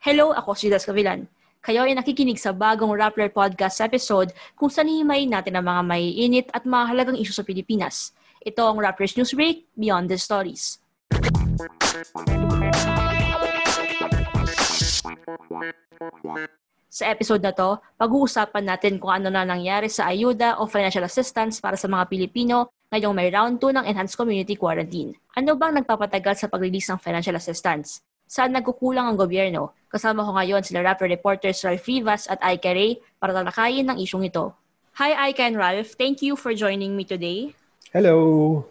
Hello, ako si Das Cavillan. Kayo ay nakikinig sa bagong Rappler Podcast episode kung saan hihimayin natin ang mga may init at mga halagang isyu sa Pilipinas. Ito ang Rappler's News Break, Beyond the Stories. Sa episode na to, pag-uusapan natin kung ano na nangyari sa ayuda o financial assistance para sa mga Pilipino ngayong may round 2 ng Enhanced Community Quarantine. Ano bang nagpapatagal sa pag-release ng financial assistance? Saan nagkukulang ang gobyerno? Kasama ko ngayon sila rapper reporters Ralph Rivas at Aika Ray para talakayin ng isyong ito. Hi Aika and Ralph, thank you for joining me today. Hello!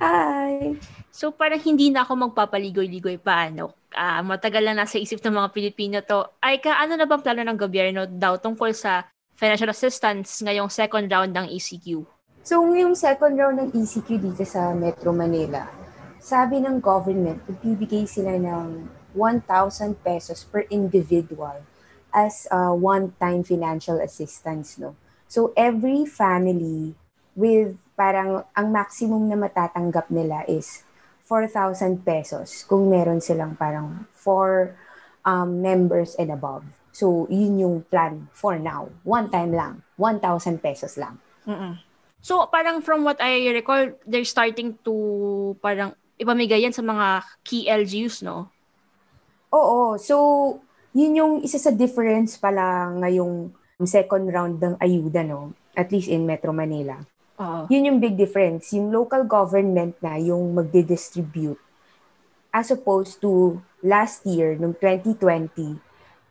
Hi! So parang hindi na ako magpapaligoy-ligoy pa, ano? Uh, matagal na nasa isip ng mga Pilipino to. Aika, ano na bang plano ng gobyerno daw tungkol sa financial assistance ngayong second round ng ECQ? So, ngayong second round ng ECQ dito sa Metro Manila, sabi ng government, magbibigay sila ng 1,000 pesos per individual as a one-time financial assistance. No? So every family with parang ang maximum na matatanggap nila is 4,000 pesos kung meron silang parang four um, members and above. So, yun yung plan for now. One time lang. 1,000 pesos lang. Mm-mm. So, parang from what I recall, they're starting to parang ipamigay yan sa mga key LGUs, no? Oo. So, yun yung isa sa difference pala ngayong second round ng ayuda, no? At least in Metro Manila. Uh-huh. Yun yung big difference. Yung local government na yung magdi-distribute as opposed to last year, nung 2020,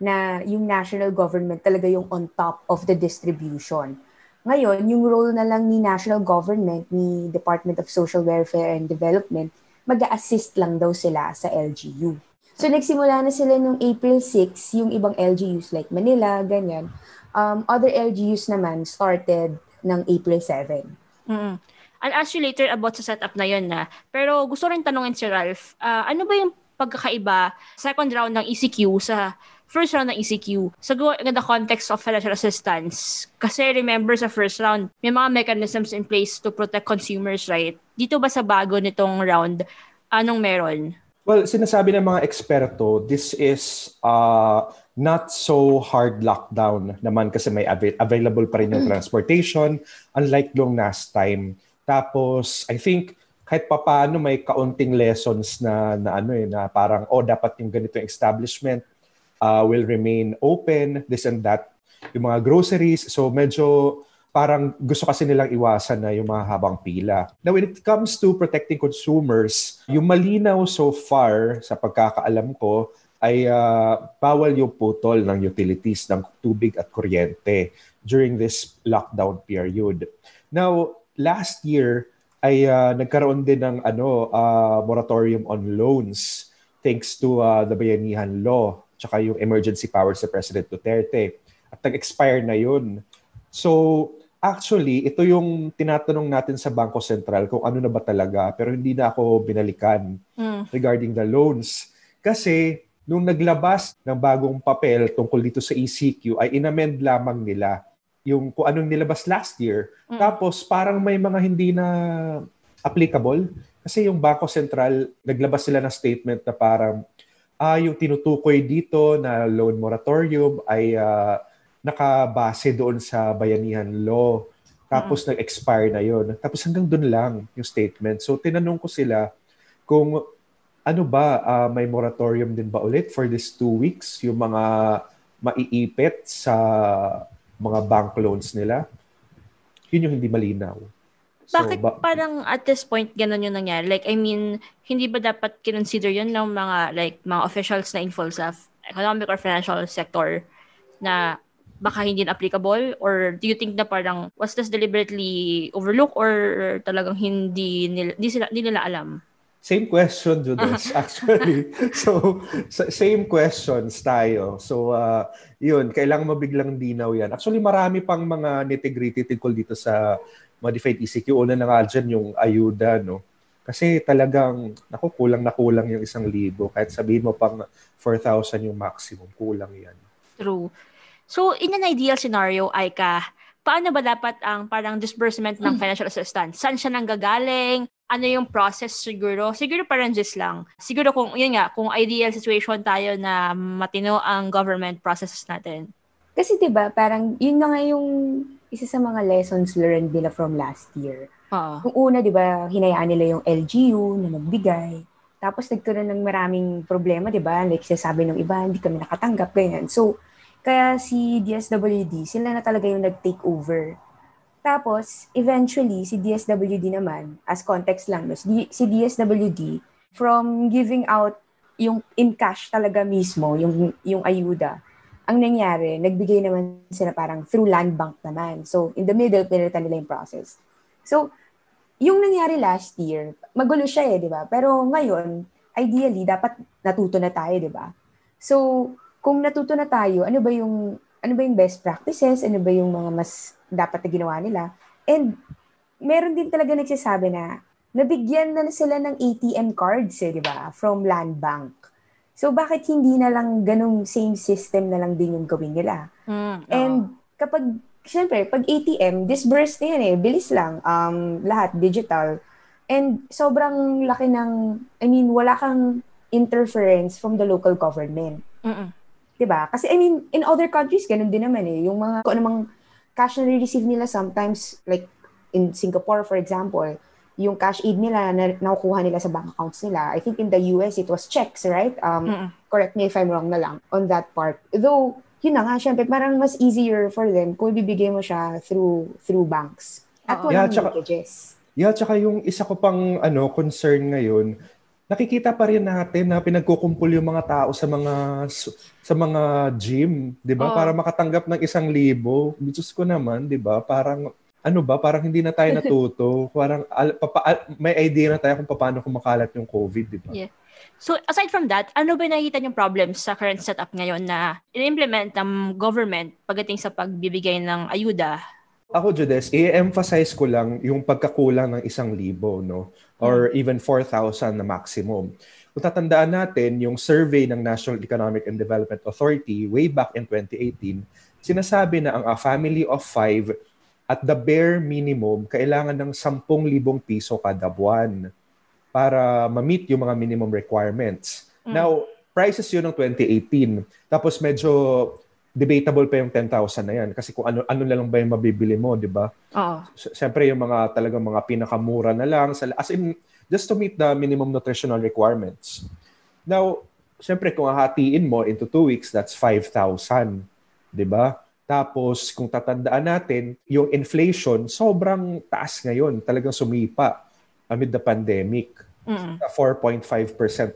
na yung national government talaga yung on top of the distribution. Ngayon, yung role na lang ni national government, ni Department of Social Welfare and Development, mag-assist lang daw sila sa LGU. So nagsimula na sila nung April 6, yung ibang LGUs like Manila, ganyan. Um, other LGUs naman started ng April 7. Mm-hmm. I'll ask you later about sa setup na yun na. Pero gusto rin tanungin si Ralph, uh, ano ba yung pagkakaiba second round ng ECQ sa first round ng ECQ sa in the context of financial assistance. Kasi remember sa first round, may mga mechanisms in place to protect consumers, right? Dito ba sa bago nitong round, anong meron? Well, sinasabi ng mga eksperto, this is uh, not so hard lockdown naman kasi may av- available pa rin yung transportation unlike nung last time. Tapos, I think kahit papaano may kaunting lessons na, na ano eh, na parang, oh, dapat yung ganito yung establishment uh, will remain open, this and that. Yung mga groceries. So, medyo parang gusto kasi nilang iwasan na yung mga habang pila. Now, when it comes to protecting consumers, yung malinaw so far sa pagkakaalam ko ay uh, bawal yung putol ng utilities ng tubig at kuryente during this lockdown period. Now, last year ay uh, nagkaroon din ng ano uh, moratorium on loans thanks to uh, the Bayanihan Law tsaka yung emergency powers sa President Duterte. At nag-expire na yun. So, Actually, ito yung tinatanong natin sa Bangko Sentral kung ano na ba talaga pero hindi na ako binalikan mm. regarding the loans. Kasi nung naglabas ng bagong papel tungkol dito sa ECQ ay inamend lamang nila yung kung anong nilabas last year. Mm. Tapos parang may mga hindi na applicable kasi yung Bangko Sentral naglabas sila ng statement na parang ah yung tinutukoy dito na loan moratorium ay uh, nakabase doon sa bayanihan law. Tapos mm-hmm. nag-expire na yon. Tapos hanggang doon lang yung statement. So tinanong ko sila kung ano ba, uh, may moratorium din ba ulit for this two weeks? Yung mga maiipit sa mga bank loans nila? Yun yung hindi malinaw. So, Bakit ba- parang at this point ganun yung nangyari? Like, I mean, hindi ba dapat kinonsider yun ng mga, like, mga officials na involved sa economic or financial sector na baka hindi na applicable? Or do you think na parang was this deliberately overlooked or talagang hindi nila, hindi, sila, hindi nila alam? Same question, Judas, actually. so, same questions tayo. So, uh, yun, kailangan mabiglang dinaw yan. Actually, marami pang mga nitty-gritty tungkol dito sa modified ECQ. Una na nga dyan yung ayuda, no? Kasi talagang, naku, kulang na kulang yung isang libo. Kahit sabihin mo pang 4,000 yung maximum, kulang yan. True. So, in an ideal scenario, Aika, paano ba dapat ang parang disbursement ng hmm. financial assistance? Saan siya nanggagaling? ano yung process siguro. Siguro parang just lang. Siguro kung, yun nga, kung ideal situation tayo na matino ang government processes natin. Kasi 'di ba parang yun na nga yung isa sa mga lessons learned nila from last year. Oo. Yung una, 'di ba, hinayaan nila yung LGU na magbigay. Tapos nagkaroon ng maraming problema, 'di ba? Like sinasabi ng iba, hindi kami nakatanggap ganyan. So, kaya si DSWD, sila na talaga yung nag-take over. Tapos, eventually, si DSWD naman, as context lang, si DSWD, from giving out yung in cash talaga mismo, yung, yung ayuda, ang nangyari, nagbigay naman sila parang through land bank naman. So, in the middle, pinalitan nila yung process. So, yung nangyari last year, magulo siya eh, di ba? Pero ngayon, ideally, dapat natuto na tayo, di ba? So, kung natuto na tayo, ano ba yung ano ba yung best practices, ano ba yung mga mas dapat na ginawa nila. And meron din talaga nagsasabi na nabigyan na sila ng ATM cards eh, di ba? From Land Bank. So bakit hindi na lang ganung same system na lang din yung gawin nila? Mm, And kapag, syempre, pag ATM, disburse na yan eh. Bilis lang. Um, lahat, digital. And sobrang laki ng, I mean, wala kang interference from the local government. Mm-mm. 'Di ba? Kasi I mean, in other countries ganun din naman eh. Yung mga kung anumang cash na receive nila sometimes like in Singapore for example, yung cash aid nila na nakukuha nila sa bank accounts nila. I think in the US it was checks, right? Um Mm-mm. correct me if I'm wrong na lang on that part. Though yun na nga, syempre, parang mas easier for them kung ibibigay mo siya through through banks. At Oo. walang Yeah, tsaka- leakages. Yeah, tsaka yung isa ko pang ano concern ngayon, nakikita pa rin natin na pinagkukumpul yung mga tao sa mga sa mga gym, 'di ba? Oo. Para makatanggap ng isang libo. Diyos ko naman, 'di ba? Parang ano ba, parang hindi na tayo natuto. parang al, papa, al- may idea na tayo kung paano kumakalat yung COVID, 'di ba? Yeah. So, aside from that, ano ba nakikita yung problems sa current setup ngayon na in-implement ng government pagdating sa pagbibigay ng ayuda? Ako, Judes, i-emphasize ko lang yung pagkakulang ng isang libo, no? Or even 4,000 na maximum. Kung tatandaan natin, yung survey ng National Economic and Development Authority way back in 2018, sinasabi na ang a family of five at the bare minimum, kailangan ng 10,000 piso kada buwan para ma-meet yung mga minimum requirements. Mm. Now, prices yun ng 2018. Tapos medyo debatable pa yung 10,000 na yan kasi kung ano ano na lang ba yung mabibili mo, 'di ba? Oo. Siyempre yung mga talagang mga pinakamura na lang sa as in just to meet the minimum nutritional requirements. Now, siyempre kung hahatiin mo into two weeks, that's 5,000, 'di ba? Tapos kung tatandaan natin, yung inflation sobrang taas ngayon, talagang sumipa amid the pandemic. Mm. Na 4.5%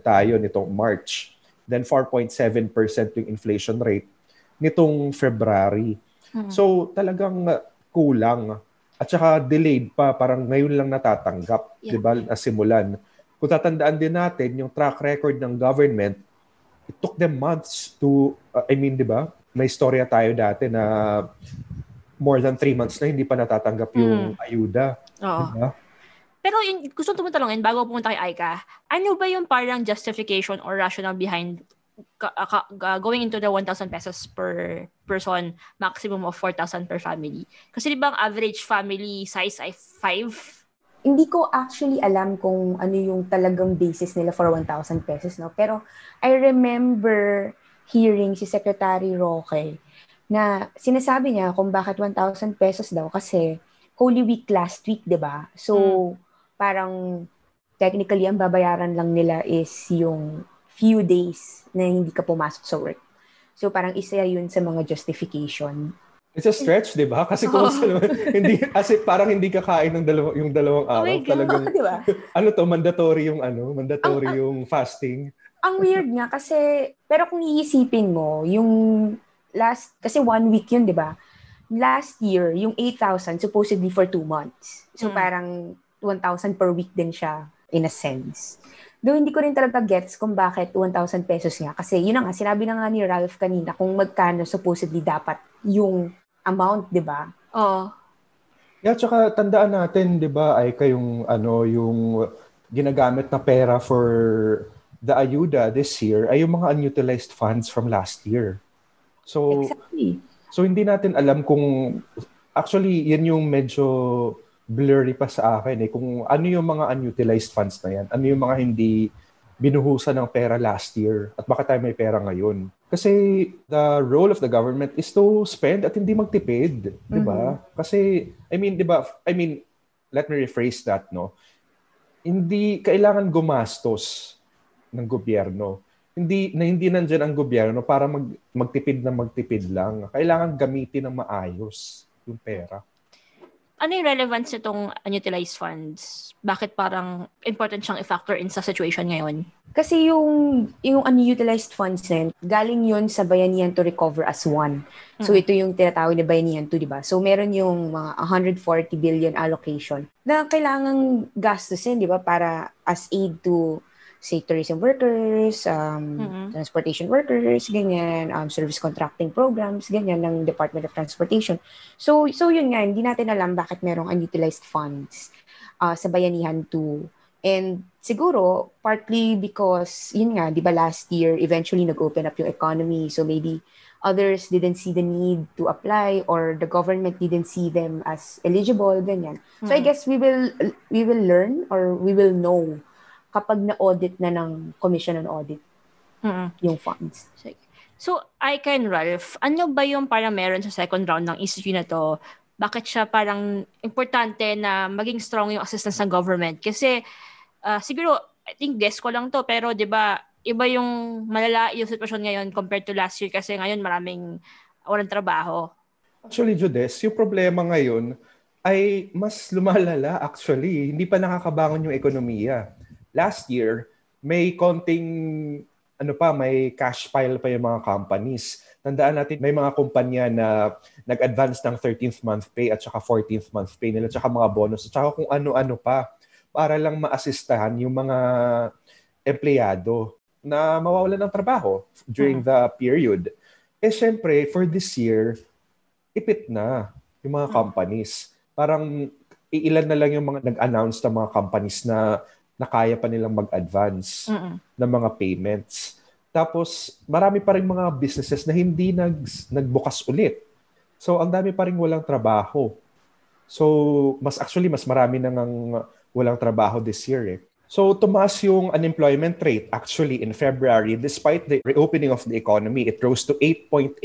tayo nitong March. Then 4.7% yung inflation rate nitong February. Mm. So talagang uh, kulang at saka delayed pa parang ngayon lang natatanggap, Yeah. 'di ba? Nasimulan. Kung tatandaan din natin yung track record ng government, it took them months to uh, I mean, 'di ba? May istorya tayo dati na more than three months na hindi pa natatanggap yung ayuda. Oo. Diba? Pero yun, gusto ko tumatalongin bago pumunta kay Aika, ano ba yung parang justification or rationale behind going into the 1,000 pesos per person, maximum of 4,000 per family? Kasi di ba ang average family size ay 5? hindi ko actually alam kung ano yung talagang basis nila for 1,000 pesos, no? Pero I remember hearing si Secretary Roque na sinasabi niya kung bakit 1,000 pesos daw kasi Holy Week last week, 'di ba? So parang technically ang babayaran lang nila is yung few days na hindi ka pumasok sa work. So parang isa yun sa mga justification. It's a stretch, 'di ba? Kasi kung Oo. hindi kasi parang hindi kakain ng dalawa, yung dalawang Oh araw, my God. talagang 'Di ba? ano to, mandatory yung ano, mandatory Ang- yung fasting. ang weird nga kasi, pero kung iisipin mo, yung last, kasi one week yun, di ba? Last year, yung 8,000 supposedly for two months. So Mm. parang 1,000 per week din siya in a sense. Though hindi ko rin talaga gets kung bakit 1,000 pesos nga. Kasi yun na nga, sinabi na nga ni Ralph kanina kung magkano supposedly dapat yung amount, di ba? Oo. Yeah, tsaka tandaan natin, 'di ba, ay kayong ano, yung ginagamit na pera for the ayuda this year ay yung mga unutilized funds from last year. So Exactly. so hindi natin alam kung actually yan yung medyo blurry pa sa akin eh kung ano yung mga unutilized funds na yan. Ano yung mga hindi binuhusan ng pera last year at baka tayo may pera ngayon. Kasi the role of the government is to spend at hindi magtipid, 'di ba? Mm-hmm. Kasi I mean, 'di ba? I mean, let me rephrase that, no. Hindi kailangan gumastos ng gobyerno. Hindi na hindi nandiyan ang gobyerno para mag, magtipid na magtipid lang. Kailangan gamitin ng maayos yung pera ano yung relevance nitong unutilized funds? Bakit parang important siyang i-factor in sa situation ngayon? Kasi yung yung unutilized funds na galing yun sa Bayanihan to recover as one. So hmm. ito yung tinatawag na Bayanihan to, di ba? So meron yung mga 140 billion allocation na kailangang gastusin, di ba, para as aid to say tourism workers, um, mm-hmm. transportation workers, ganyan, um, service contracting programs, ganyan ng Department of Transportation. So, so yun nga, hindi natin alam bakit merong unutilized funds uh, sa Bayanihan 2. And siguro, partly because, yun nga, di ba last year, eventually nag-open up yung economy. So maybe others didn't see the need to apply or the government didn't see them as eligible, ganyan. Mm-hmm. So I guess we will we will learn or we will know kapag na-audit na ng Commission on Audit mm-hmm. yung funds. So, I can, Ralph, ano ba yung parang meron sa second round ng issue na to? Bakit siya parang importante na maging strong yung assistance ng government? Kasi, uh, siguro, I think guess ko lang to, pero di ba iba yung malala yung sitwasyon ngayon compared to last year kasi ngayon maraming walang trabaho. Actually, Judes, yung problema ngayon ay mas lumalala actually. Hindi pa nakakabangon yung ekonomiya last year, may konting ano pa, may cash pile pa yung mga companies. Tandaan natin, may mga kumpanya na nag-advance ng 13th month pay at saka 14th month pay nila, at saka mga bonus, at saka kung ano-ano pa para lang maasistahan yung mga empleyado na mawawalan ng trabaho during hmm. the period. Eh syempre, for this year, ipit na yung mga hmm. companies. Parang iilan na lang yung mga nag-announce ng mga companies na na kaya pa nilang mag-advance Mm-mm. ng mga payments. Tapos, marami pa rin mga businesses na hindi nag, nagbukas ulit. So, ang dami pa rin walang trabaho. So, mas actually, mas marami nang walang trabaho this year eh. So, tumaas yung unemployment rate actually in February. Despite the reopening of the economy, it rose to 8.8%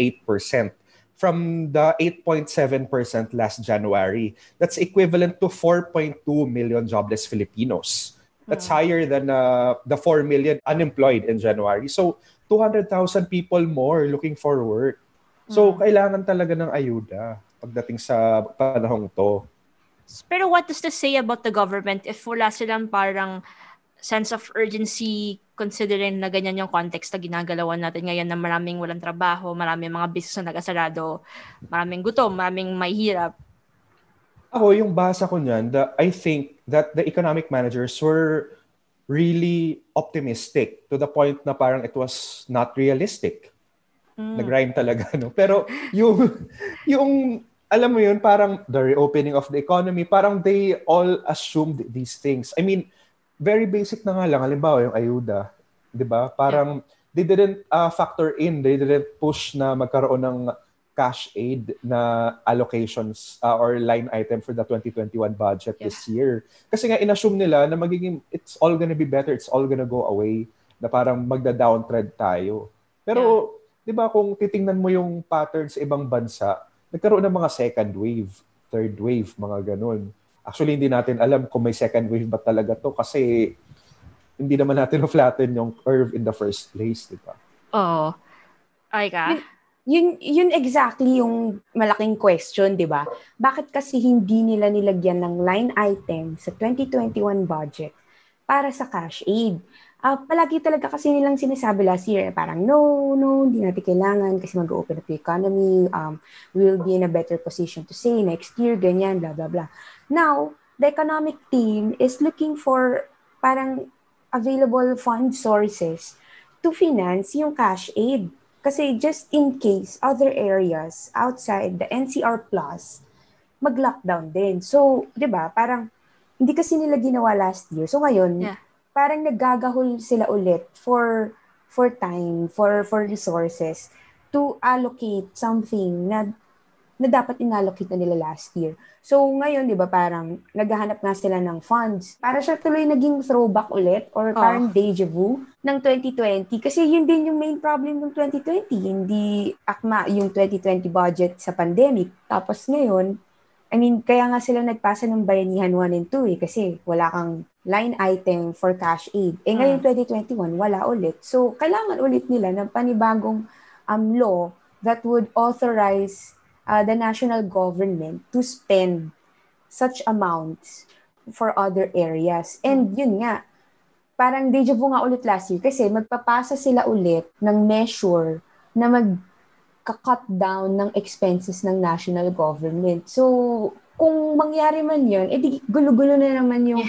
from the 8.7% last January. That's equivalent to 4.2 million jobless Filipinos. That's hmm. higher than uh, the 4 million unemployed in January. So, 200,000 people more looking for work. So, mm. kailangan talaga ng ayuda pagdating sa panahong to. Pero what does this say about the government if wala silang parang sense of urgency considering na ganyan yung context na ginagalawan natin ngayon na maraming walang trabaho, maraming mga business na nag-asarado, maraming gutom, maraming mahihirap. Ako, yung basa ko niyan, the, I think that the economic managers were really optimistic to the point na parang it was not realistic. Mm. Nag-rhyme talaga, no? Pero yung, yung, alam mo yun, parang the reopening of the economy, parang they all assumed these things. I mean, very basic na nga lang. Halimbawa, yung ayuda, di ba? Parang yeah. they didn't uh, factor in, they didn't push na magkaroon ng cash aid na allocations uh, or line item for the 2021 budget yeah. this year. Kasi nga inassume nila na magiging it's all gonna be better, it's all gonna go away, na parang magda-downtrend tayo. Pero yeah. 'di ba kung titingnan mo yung pattern sa ibang bansa, nagkaroon ng mga second wave, third wave, mga ganun. Actually, hindi natin alam kung may second wave ba talaga to kasi hindi naman natin na-flatten yung curve in the first place, di ba? Oo. Ay ka yun, yun exactly yung malaking question, di ba? Bakit kasi hindi nila nilagyan ng line item sa 2021 budget para sa cash aid? Uh, palagi talaga kasi nilang sinasabi last year, parang no, no, hindi natin kailangan kasi mag-open up the economy, um, we'll be in a better position to say next year, ganyan, blah, blah, blah. Now, the economic team is looking for parang available fund sources to finance yung cash aid kasi just in case other areas outside the NCR Plus mag-lockdown din. So, 'di ba? Parang hindi kasi nila ginawa last year. So ngayon, yeah. parang naggagahol sila ulit for for time, for for resources to allocate something na na dapat inallocate na nila last year. So ngayon, 'di ba, parang naghahanap nga sila ng funds. Para siya tuloy naging throwback ulit or parang oh. deja vu ng 2020 kasi yun din yung main problem ng 2020. Hindi akma yung 2020 budget sa pandemic. Tapos ngayon, I mean, kaya nga sila nagpasa ng Bayanihan 1 and 2 eh kasi wala kang line item for cash aid. Eh ngayon hmm. 2021, wala ulit. So kailangan ulit nila ng panibagong um, law that would authorize uh, the national government to spend such amounts for other areas. And yun nga, parang deja vu nga ulit last year kasi magpapasa sila ulit ng measure na mag-cut down ng expenses ng national government. So, kung mangyari man yun, edi gulo-gulo na naman yung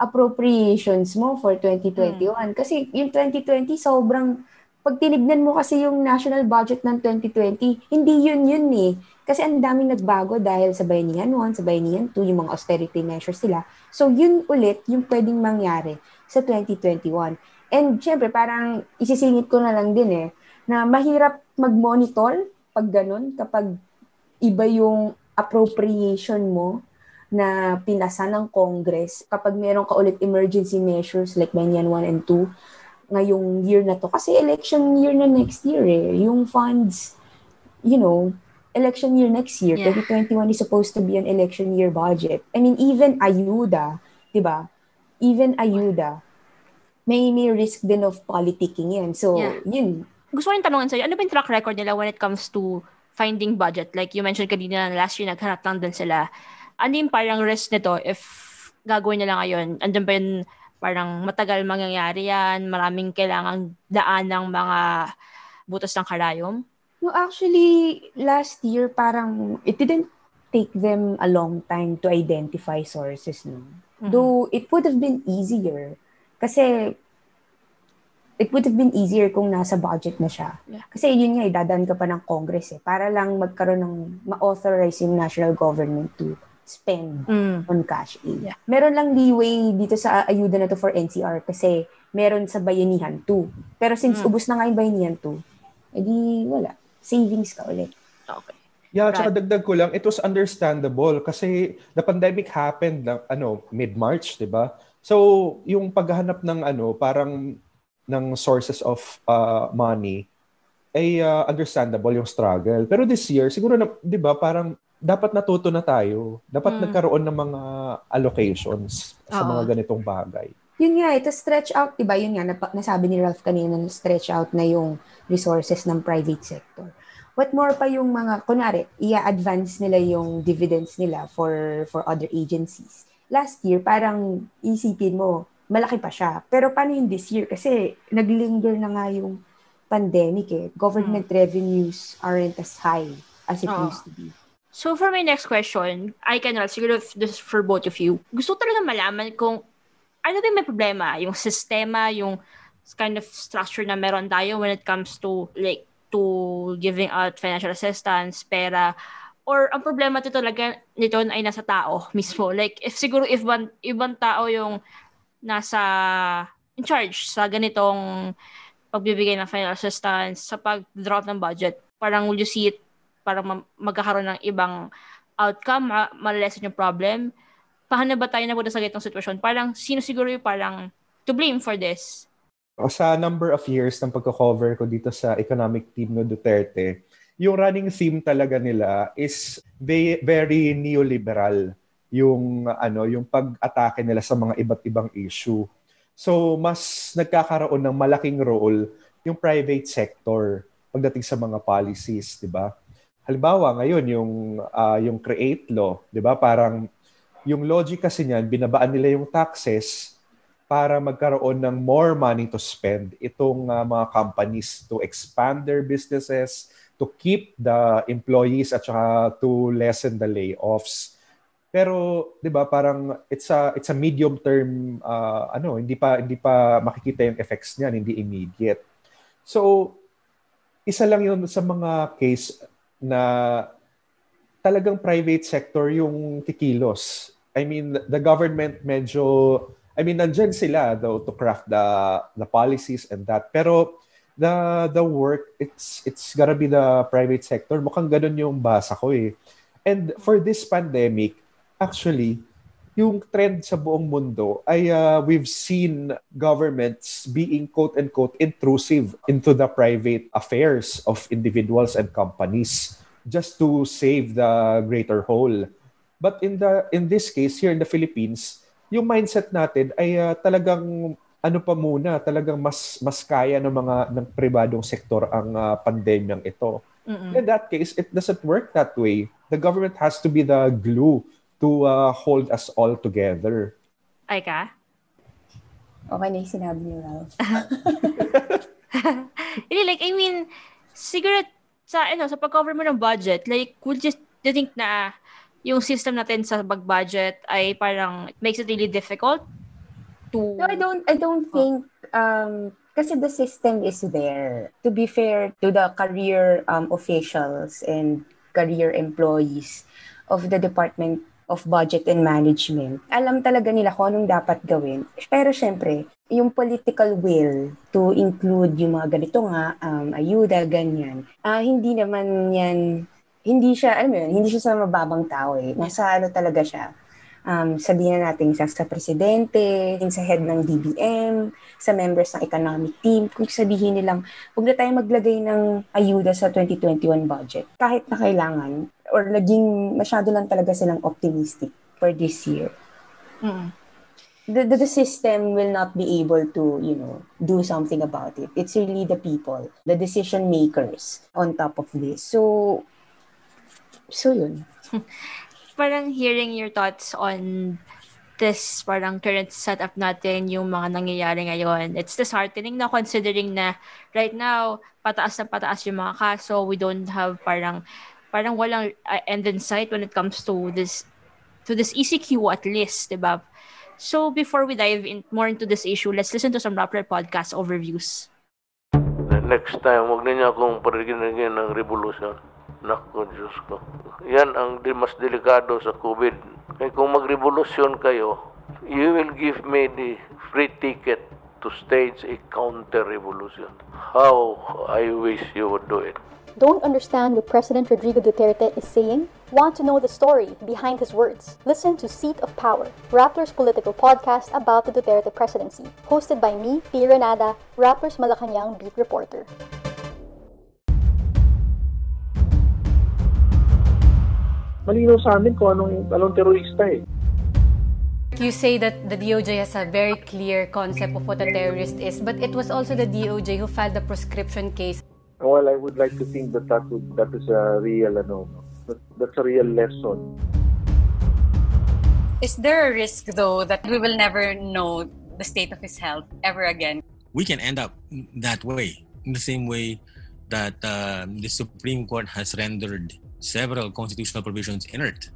appropriations mo for 2021. Hmm. Kasi yung 2020, sobrang, pag tinignan mo kasi yung national budget ng 2020, hindi yun yun eh. Kasi ang daming nagbago dahil sa Bayanihan 1, sa Bayanihan 2, yung mga austerity measures sila. So, yun ulit yung pwedeng mangyari sa 2021. And syempre, parang isisingit ko na lang din eh, na mahirap mag-monitor pag ganun, kapag iba yung appropriation mo na pinasa ng Congress, kapag meron ka ulit emergency measures like Banyan 1 and 2, ngayong year na to. Kasi election year na next year eh. Yung funds, you know, election year next year. Yeah. 2021 is supposed to be an election year budget. I mean, even ayuda, di ba? Even ayuda, may, may risk din of politicking yan. So, yeah. yun. Gusto ko rin tanongin sa'yo, ano ba yung track record nila when it comes to finding budget? Like you mentioned kanina na last year naghanap lang din sila. Ano yung parang risk nito if gagawin nila ngayon? Andun ba yung parang matagal mangyayari yan? Maraming kailangang daan ng mga butas ng karayom? No, actually, last year, parang it didn't take them a long time to identify sources. No? Mm-hmm. Though it would have been easier. Kasi it would have been easier kung nasa budget na siya. Yeah. Kasi yun nga, idadaan ka pa ng Congress eh, para lang magkaroon ng ma-authorize yung national government to spend mm. on cash aid. Yeah. Meron lang leeway dito sa ayuda na to for NCR kasi meron sa bayanihan too. Pero since mm. ubos na nga yung bayanihan too, edi wala savings ka ulit. Okay. Yeah, tsaka dagdag ko lang, it was understandable kasi the pandemic happened na, ano, mid-March, 'di ba? So, yung paghahanap ng ano, parang ng sources of uh, money ay uh, understandable yung struggle. Pero this year, siguro na, 'di ba, parang dapat natuto na tayo. Dapat mm. nagkaroon ng mga allocations sa Uh-oh. mga ganitong bagay. Yun nga, ito stretch out, 'di ba? Yun nga nasabi ni Ralph kanina, stretch out na yung resources ng private sector. What more pa yung mga, kunwari, i-advance nila yung dividends nila for, for other agencies. Last year, parang isipin mo, malaki pa siya. Pero paano yung this year? Kasi naglinger na nga yung pandemic eh. Government hmm. revenues aren't as high as it oh. used to be. So for my next question, I can Ralph, siguro this for both of you. Gusto talaga malaman kung ano ba may problema? Yung sistema, yung kind of structure na meron tayo when it comes to like to giving out financial assistance, pera, or ang problema to talaga nito ay nasa tao mismo. Like, if siguro if ibang, ibang tao yung nasa in charge sa ganitong pagbibigay ng financial assistance, sa pag-drop ng budget, parang will you see it, parang magkakaroon ng ibang outcome, ma- malalesan yung problem. Paano ba tayo napunta sa ganitong sitwasyon? Parang, sino siguro yung parang to blame for this? sa number of years ng pagko-cover ko dito sa economic team no Duterte, yung running theme talaga nila is very neoliberal yung ano yung pag-atake nila sa mga iba't ibang issue. So mas nagkakaroon ng malaking role yung private sector pagdating sa mga policies, 'di ba? Halimbawa ngayon yung uh, yung create law, 'di ba? Parang yung logic kasi niyan binabaan nila yung taxes para magkaroon ng more money to spend itong uh, mga companies to expand their businesses, to keep the employees at saka to lessen the layoffs. Pero 'di ba parang it's a it's a medium term uh, ano, hindi pa hindi pa makikita yung effects niyan, hindi immediate. So isa lang 'yun sa mga case na talagang private sector yung kikilos. I mean, the government medyo I mean, nandyan sila though to craft the the policies and that. Pero the the work it's it's gonna be the private sector. Mukhang ganun yung basa ko eh. And for this pandemic, actually, yung trend sa buong mundo ay uh, we've seen governments being quote-unquote intrusive into the private affairs of individuals and companies just to save the greater whole. But in the in this case here in the Philippines, yung mindset natin ay uh, talagang ano pa muna, talagang mas mas kaya ng mga ng pribadong sektor ang uh, pandemyang ito. Mm-mm. In that case, it doesn't work that way. The government has to be the glue to uh, hold us all together. Ay ka? Okay na yung sinabi ni Ralph. Really, like, I mean, siguro sa, ano, sa pag-cover mo ng budget, like, would just, do you think na yung system natin sa pag-budget ay parang makes it really difficult to... No, I don't, I don't think, um, kasi the system is there. To be fair to the career um, officials and career employees of the Department of Budget and Management. Alam talaga nila kung anong dapat gawin. Pero syempre, yung political will to include yung mga ganito nga, um, ayuda, ganyan, uh, hindi naman yan, hindi siya, alam mo yun, hindi siya sa mababang tao eh. Nasa ano talaga siya, um, sabihin natin sa, sa presidente, sa head ng DBM, sa members ng economic team, kung sabihin nilang, huwag na tayo maglagay ng ayuda sa 2021 budget. Kahit na kailangan, or naging masyado lang talaga silang optimistic for this year. Mm. The, the, the system will not be able to, you know, do something about it. It's really the people, the decision makers on top of this. So, so yun. parang hearing your thoughts on this parang current setup natin, yung mga nangyayari ngayon. It's disheartening na considering na right now, pataas na pataas yung mga kaso. We don't have parang parang walang uh, end in sight when it comes to this to this ECQ at least, 'di ba? So before we dive in more into this issue, let's listen to some Rappler podcast overviews. Next time, wag niyo akong parigin-rigin ng revolution. Naku, Diyos ko. Yan ang di mas delikado sa COVID. Kaya kung magrevolusyon kayo, you will give me the free ticket to stage a counter-revolution. How I wish you would do it. Don't understand what President Rodrigo Duterte is saying? Want to know the story behind his words? Listen to Seat of Power, Rappler's political podcast about the Duterte presidency, hosted by me, P. Renada, Rappler's Malacanang beat reporter. Malinaw sa amin kung anong, anong terorista eh. You say that the DOJ has a very clear concept of what a terrorist is, but it was also the DOJ who filed the proscription case well, I would like to think that that, would, that is a real, ano, that, that's a real lesson. Is there a risk, though, that we will never know the state of his health ever again? We can end up that way, in the same way that uh, the Supreme Court has rendered several constitutional provisions inert.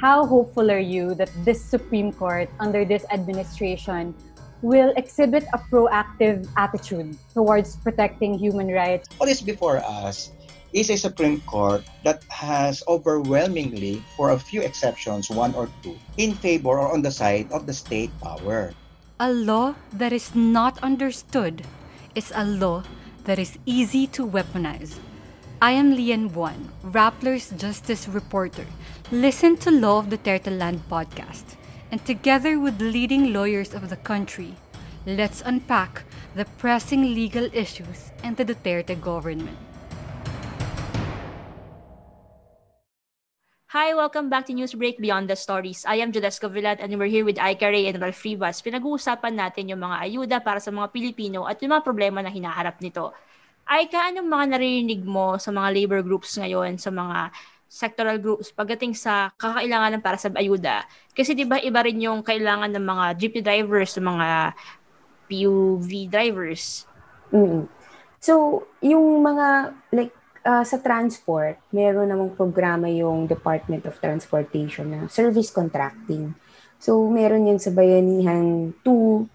How hopeful are you that this Supreme Court, under this administration, will exhibit a proactive attitude towards protecting human rights. What is before us is a Supreme Court that has overwhelmingly, for a few exceptions, one or two, in favor or on the side of the state power. A law that is not understood is a law that is easy to weaponize. I am Lian Buan, Rappler's Justice Reporter. Listen to Law of the Duterte Land podcast and together with leading lawyers of the country, let's unpack the pressing legal issues and the Duterte government. Hi, welcome back to Newsbreak Beyond the Stories. I am Jodesco Villat and we're here with Aika Ray and Ralph Rivas. Pinag-uusapan natin yung mga ayuda para sa mga Pilipino at yung mga problema na hinaharap nito. Aika, anong mga naririnig mo sa mga labor groups ngayon, sa mga sectoral groups pagdating sa kakailangan para sa ayuda. Kasi 'di ba iba rin yung kailangan ng mga jeepney drivers, ng mga PUV drivers. Mm-hmm. So, yung mga like uh, sa transport, meron namang programa yung Department of Transportation na service contracting. So, meron yung sa Bayanihan 2,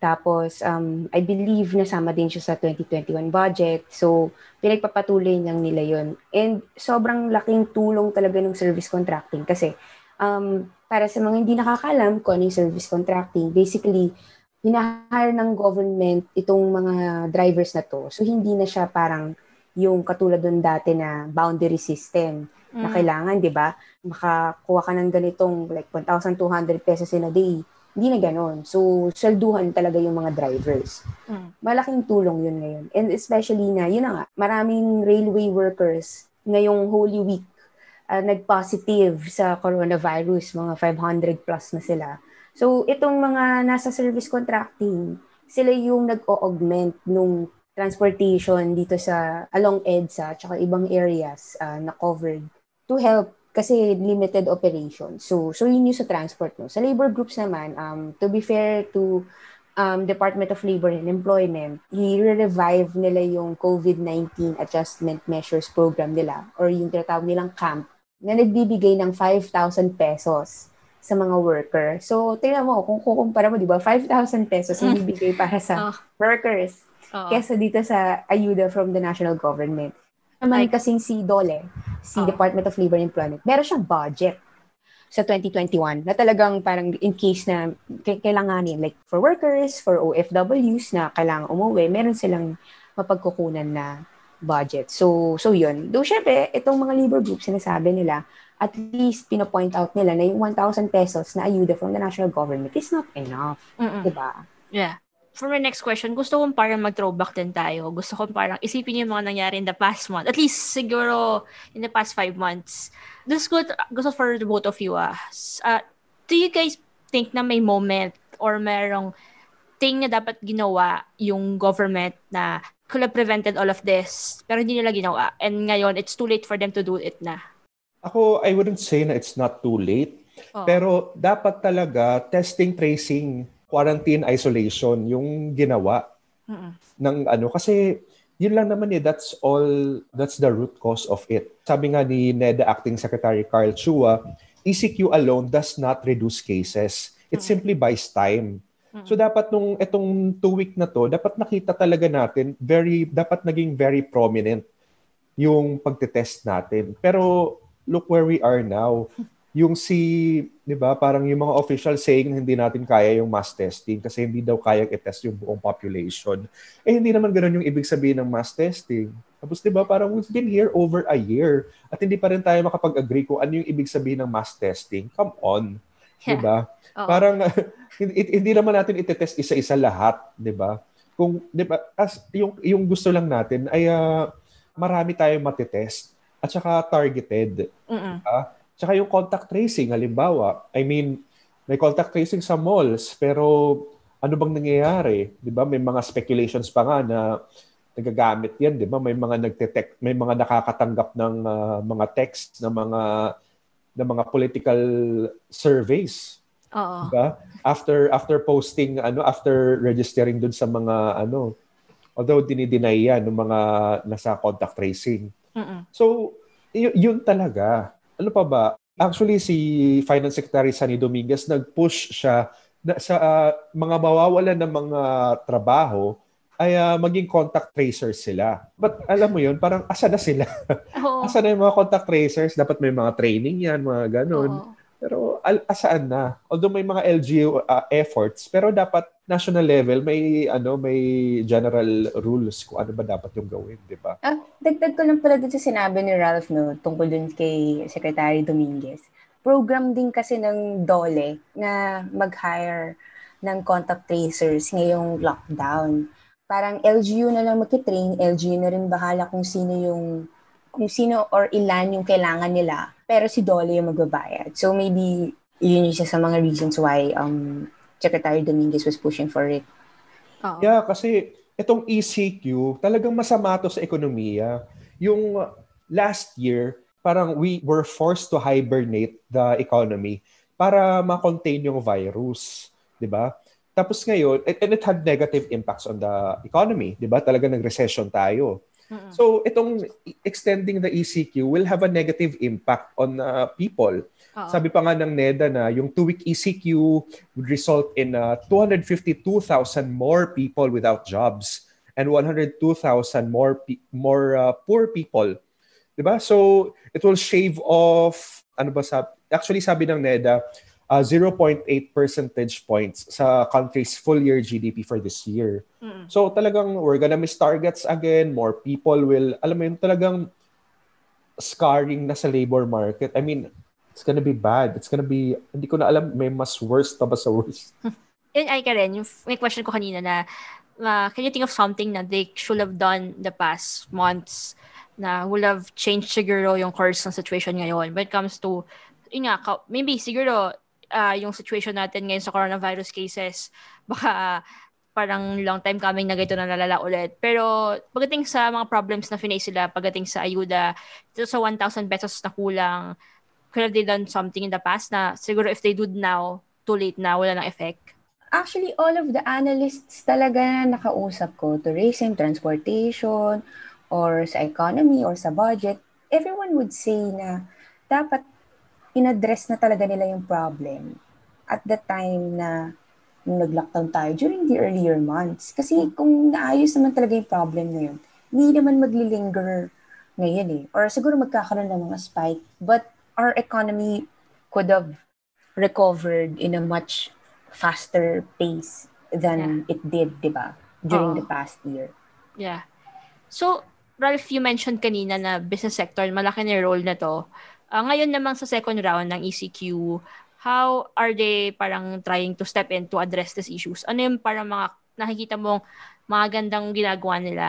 tapos, um, I believe nasama din siya sa 2021 budget. So, pinagpapatuloy lang nila yon And sobrang laking tulong talaga ng service contracting. Kasi, um, para sa mga hindi nakakalam kung ano yung service contracting, basically, hinahire ng government itong mga drivers na to. So, hindi na siya parang yung katulad doon dati na boundary system mm. na kailangan, di ba? Makakuha ka ng ganitong like 1,200 pesos in a day. Hindi na ganon. So, swelduhan talaga yung mga drivers. Mm. Malaking tulong yun ngayon. And especially na, yun na nga, maraming railway workers ngayong Holy Week uh, nag-positive sa coronavirus. Mga 500 plus na sila. So, itong mga nasa service contracting, sila yung nag-augment nung transportation dito sa along EDSA at ibang areas uh, na covered to help kasi limited operation. So, so yun yung sa transport. No? Sa labor groups naman, um, to be fair to um, Department of Labor and Employment, i-revive nila yung COVID-19 Adjustment Measures Program nila or yung tinatawag nilang CAMP na nagbibigay ng 5,000 pesos sa mga worker. So, tingnan mo, kung kukumpara mo, di ba, 5,000 pesos yung bibigay para sa oh. workers oh. kesa dito sa ayuda from the national government naman like, kasing si Dole, si oh. Department of Labor and Employment, meron siyang budget sa 2021 na talagang parang in case na kailanganin, like for workers, for OFWs na kailangan umuwi, meron silang mapagkukunan na budget. So, so yun. Do syempre, itong mga labor groups, sinasabi nila, at least pinapoint out nila na yung 1,000 pesos na ayuda from the national government is not enough. Mm-mm. Diba? Yeah for my next question, gusto kong parang mag-throwback din tayo. Gusto kong parang isipin yung mga nangyari in the past month. At least siguro in the past five months. This good, gusto for the both of you ah. Uh, do you guys think na may moment or merong thing na dapat ginawa yung government na could have prevented all of this pero hindi nila ginawa and ngayon it's too late for them to do it na? Ako, I wouldn't say na it's not too late. Oh. Pero dapat talaga testing, tracing, quarantine isolation yung ginawa Mm-mm. ng ano. Kasi yun lang naman eh that's all that's the root cause of it. Sabi nga ni NEDA acting secretary Carl Chua ECQ alone does not reduce cases. It Mm-mm. simply buys time. So dapat nung etong two week na to dapat nakita talaga natin very dapat naging very prominent yung pagte-test natin. Pero look where we are now yung si, 'di ba, parang yung mga official saying na hindi natin kaya yung mass testing kasi hindi daw kaya i-test yung buong population. Eh hindi naman ganoon yung ibig sabihin ng mass testing. Tapos 'di ba, parang we've been here over a year at hindi pa rin tayo makapag-agree kung ano yung ibig sabihin ng mass testing. Come on. Yeah. 'Di ba? Parang hindi, naman natin i-test isa-isa lahat, 'di ba? Kung 'di ba, as yung yung gusto lang natin ay uh, marami tayong matitest at saka targeted. Mm-mm. Uh, Tsaka yung contact tracing, halimbawa, I mean, may contact tracing sa malls, pero ano bang nangyayari? 'Di ba? May mga speculations pa nga na nagagamit 'yan, 'di ba? May mga nagte may mga nakakatanggap ng uh, mga text ng mga ng mga political surveys. Oo. Diba? After after posting ano, after registering dun sa mga ano, although dinideny yan ng mga nasa contact tracing. Mm-mm. So, y- yun talaga ano pa ba? Actually, si Finance Secretary Sunny Dominguez nag-push siya na sa uh, mga mawawalan ng mga trabaho ay uh, maging contact tracers sila. But alam mo yun, parang asa na sila? Oh. asa na yung mga contact tracers? Dapat may mga training yan, mga ganun. Oh. Pero al- asaan na? Although may mga LGU uh, efforts, pero dapat national level may ano may general rules kung ano ba dapat yung gawin, di ba? Ah, dagdag ko lang pala dito sinabi ni Ralph no tungkol dun kay Secretary Dominguez. Program din kasi ng DOLE na mag-hire ng contact tracers ngayong lockdown. Parang LGU na lang magki-train, LGU na rin bahala kung sino yung kung sino or ilan yung kailangan nila pero si Dolly yung magbabayad. So maybe yun yung isa sa mga reasons why um, Secretary Dominguez was pushing for it. Oh. Yeah, kasi itong ECQ, talagang masama to sa ekonomiya. Yung last year, parang we were forced to hibernate the economy para ma-contain yung virus, 'di ba? Tapos ngayon, and it had negative impacts on the economy, 'di ba? Talaga nag-recession tayo. So itong extending the ECQ will have a negative impact on uh, people. Uh-oh. Sabi pa nga ng NEDA na yung two-week ECQ would result in uh, 252,000 more people without jobs and 102,000 more pe- more uh, poor people. 'Di ba? So it will shave off ano ba sabi? Actually sabi ng NEDA uh, 0.8 percentage points sa country's full year GDP for this year. Mm. So talagang we're gonna miss targets again. More people will, alam mo yun, talagang scarring na sa labor market. I mean, it's gonna be bad. It's gonna be, hindi ko na alam, may mas worse pa ba sa worse? Yun ay ka rin, yung may question ko kanina na uh, can you think of something na they should have done the past months na would have changed siguro yung course ng situation ngayon when it comes to, yun nga, maybe siguro uh, yung situation natin ngayon sa coronavirus cases, baka parang long time coming na ganito na nalala ulit. Pero pagdating sa mga problems na face sila, pagdating sa ayuda, ito sa 1,000 pesos na kulang, could have they done something in the past na siguro if they do now, too late na, wala ng effect? Actually, all of the analysts talaga na nakausap ko, tourism, transportation, or sa economy, or sa budget, everyone would say na dapat inaddress na talaga nila yung problem at the time na nung nag-lockdown tayo during the earlier months. Kasi kung naayos naman talaga yung problem ngayon, hindi naman maglilinger ngayon eh. Or siguro magkakaroon ng mga spike. But our economy could have recovered in a much faster pace than yeah. it did, di ba? During Uh-oh. the past year. Yeah. So, Ralph, you mentioned kanina na business sector, malaki na role na to. Uh, ngayon namang sa second round ng ECQ, how are they parang trying to step in to address these issues? Ano yung parang mga nakikita mong mga gandang ginagawa nila?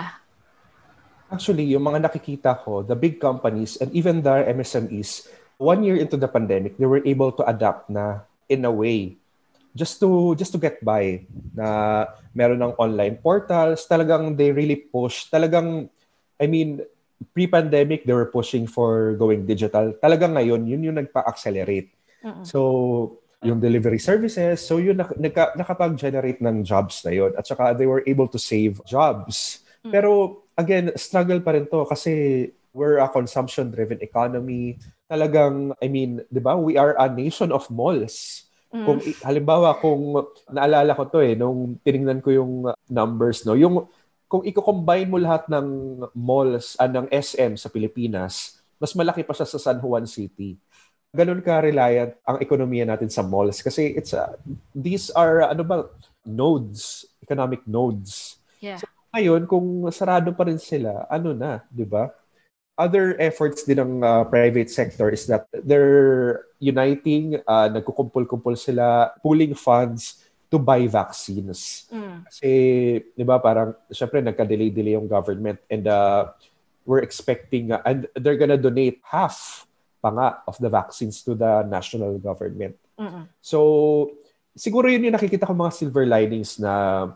Actually, yung mga nakikita ko, the big companies and even the MSMEs, one year into the pandemic, they were able to adapt na in a way just to just to get by na meron ng online portals talagang they really push talagang I mean pre-pandemic they were pushing for going digital. Talagang ngayon yun yung nagpa-accelerate. Uh-uh. so yung delivery services so yun naka, nakapag-generate ng jobs na yun. At saka they were able to save jobs. Uh-huh. pero again struggle pa rin to kasi we're a consumption driven economy. Talagang I mean 'di ba we are a nation of malls. Mm. Kung halimbawa kung naalala ko to eh nung tiningnan ko yung numbers no, yung kung i-combine mo lahat ng malls uh, ng SM sa Pilipinas, mas malaki pa siya sa San Juan City. Ganun ka reliant ang ekonomiya natin sa malls kasi it's uh, these are ano ba nodes, economic nodes. Yeah. So, ngayon kung sarado pa rin sila, ano na, 'di ba? other efforts din ng uh, private sector is that they're uniting, uh, nagkukumpul-kumpul sila, pooling funds to buy vaccines. Mm. Kasi, di ba, parang, syempre, nagka-delay-delay yung government and uh, we're expecting, uh, and they're gonna donate half pa nga of the vaccines to the national government. Mm-mm. So, siguro yun yung nakikita ko mga silver linings na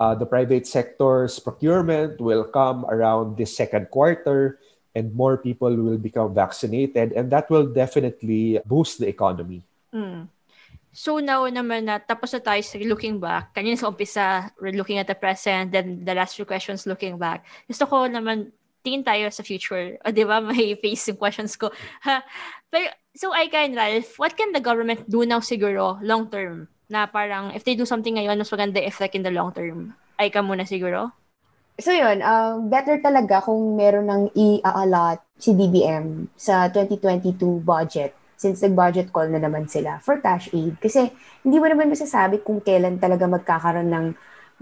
uh, the private sector's procurement will come around this second quarter and more people will become vaccinated and that will definitely boost the economy. Mm. So now naman na tapos na tayo sa looking back, kanina sa umpisa, we're looking at the present, then the last few questions looking back. Gusto ko naman tingin tayo sa future. O, di ba? May face yung questions ko. Pero, so, Aika and Ralph, what can the government do now siguro long term? Na parang, if they do something ngayon, mas maganda effect in the long term. Aika muna siguro? So yun, um, better talaga kung meron ng i-allot si DBM sa 2022 budget since nag-budget call na naman sila for cash aid. Kasi hindi mo naman masasabi kung kailan talaga magkakaroon ng,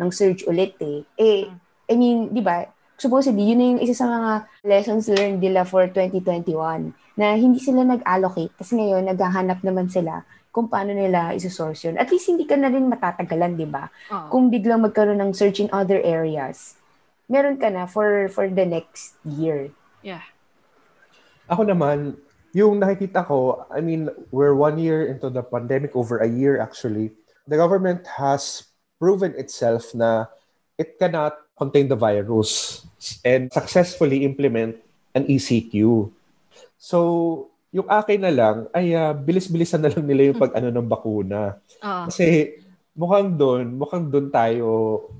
ng surge ulit eh. Eh, I mean, di ba, supposedly, yun na yung isa sa mga lessons learned nila for 2021 na hindi sila nag-allocate. Kasi ngayon, naghahanap naman sila kung paano nila isa-source yun. At least hindi ka na rin matatagalan, di ba? Oh. Kung biglang magkaroon ng search in other areas meron ka na for for the next year. Yeah. Ako naman, yung nakikita ko, I mean, we're one year into the pandemic, over a year actually. The government has proven itself na it cannot contain the virus and successfully implement an ECQ. So, yung akin na lang ay uh, bilis-bilisan na lang nila yung pag-ano ng bakuna. Uh. Kasi mukhang doon, mukhang doon tayo